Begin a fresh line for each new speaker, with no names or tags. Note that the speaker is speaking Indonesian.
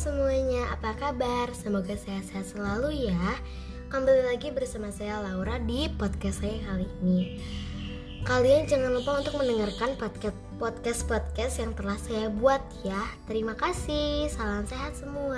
semuanya, apa kabar? Semoga sehat-sehat selalu ya. Kembali lagi bersama saya Laura di podcast saya kali ini. Kalian jangan lupa untuk mendengarkan podcast-podcast yang telah saya buat ya. Terima kasih, salam sehat semua.